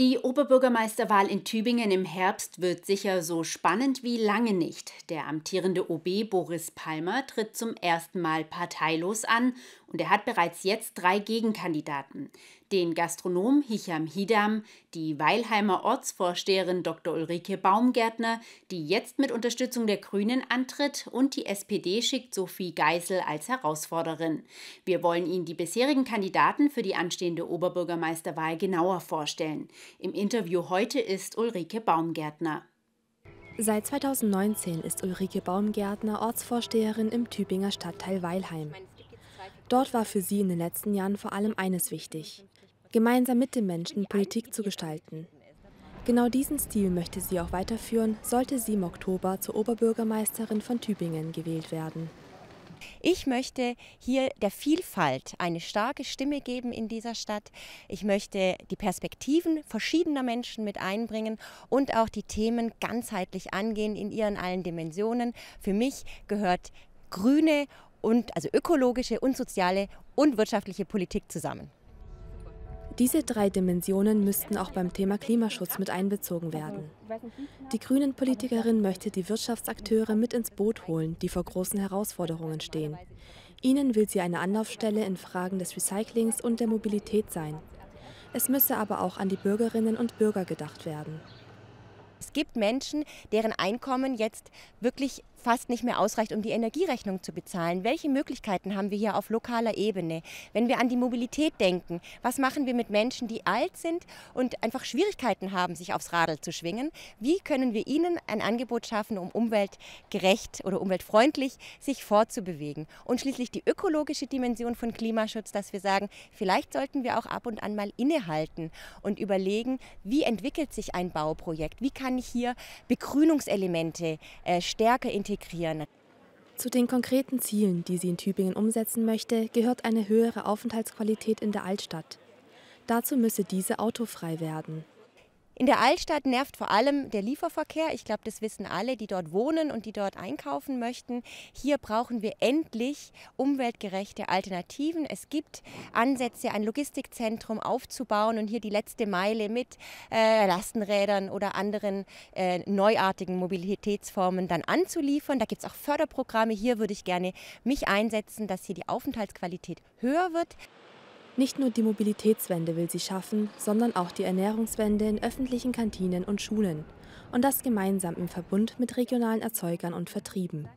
Die Oberbürgermeisterwahl in Tübingen im Herbst wird sicher so spannend wie lange nicht. Der amtierende OB Boris Palmer tritt zum ersten Mal parteilos an und er hat bereits jetzt drei Gegenkandidaten. Den Gastronom Hicham Hidam, die Weilheimer Ortsvorsteherin Dr. Ulrike Baumgärtner, die jetzt mit Unterstützung der Grünen antritt, und die SPD schickt Sophie Geisel als Herausforderin. Wir wollen Ihnen die bisherigen Kandidaten für die anstehende Oberbürgermeisterwahl genauer vorstellen. Im Interview heute ist Ulrike Baumgärtner. Seit 2019 ist Ulrike Baumgärtner Ortsvorsteherin im Tübinger Stadtteil Weilheim. Dort war für sie in den letzten Jahren vor allem eines wichtig, gemeinsam mit den Menschen Politik zu gestalten. Genau diesen Stil möchte sie auch weiterführen, sollte sie im Oktober zur Oberbürgermeisterin von Tübingen gewählt werden. Ich möchte hier der Vielfalt eine starke Stimme geben in dieser Stadt. Ich möchte die Perspektiven verschiedener Menschen mit einbringen und auch die Themen ganzheitlich angehen in ihren allen Dimensionen. Für mich gehört grüne und also ökologische und soziale und wirtschaftliche Politik zusammen. Diese drei Dimensionen müssten auch beim Thema Klimaschutz mit einbezogen werden. Die Grünen-Politikerin möchte die Wirtschaftsakteure mit ins Boot holen, die vor großen Herausforderungen stehen. Ihnen will sie eine Anlaufstelle in Fragen des Recyclings und der Mobilität sein. Es müsse aber auch an die Bürgerinnen und Bürger gedacht werden. Es gibt Menschen, deren Einkommen jetzt wirklich fast nicht mehr ausreicht, um die Energierechnung zu bezahlen. Welche Möglichkeiten haben wir hier auf lokaler Ebene? Wenn wir an die Mobilität denken, was machen wir mit Menschen, die alt sind und einfach Schwierigkeiten haben, sich aufs Radl zu schwingen? Wie können wir ihnen ein Angebot schaffen, um umweltgerecht oder umweltfreundlich sich fortzubewegen? Und schließlich die ökologische Dimension von Klimaschutz, dass wir sagen, vielleicht sollten wir auch ab und an mal innehalten und überlegen, wie entwickelt sich ein Bauprojekt? Wie kann ich hier Begrünungselemente äh, stärker integrieren. Zu den konkreten Zielen, die sie in Tübingen umsetzen möchte, gehört eine höhere Aufenthaltsqualität in der Altstadt. Dazu müsse diese autofrei werden. In der Altstadt nervt vor allem der Lieferverkehr. Ich glaube, das wissen alle, die dort wohnen und die dort einkaufen möchten. Hier brauchen wir endlich umweltgerechte Alternativen. Es gibt Ansätze, ein Logistikzentrum aufzubauen und hier die letzte Meile mit äh, Lastenrädern oder anderen äh, neuartigen Mobilitätsformen dann anzuliefern. Da gibt es auch Förderprogramme. Hier würde ich gerne mich einsetzen, dass hier die Aufenthaltsqualität höher wird. Nicht nur die Mobilitätswende will sie schaffen, sondern auch die Ernährungswende in öffentlichen Kantinen und Schulen. Und das gemeinsam im Verbund mit regionalen Erzeugern und Vertrieben.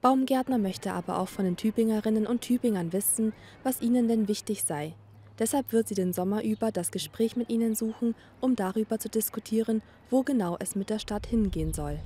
Baumgärtner möchte aber auch von den Tübingerinnen und Tübingern wissen, was ihnen denn wichtig sei. Deshalb wird sie den Sommer über das Gespräch mit ihnen suchen, um darüber zu diskutieren, wo genau es mit der Stadt hingehen soll.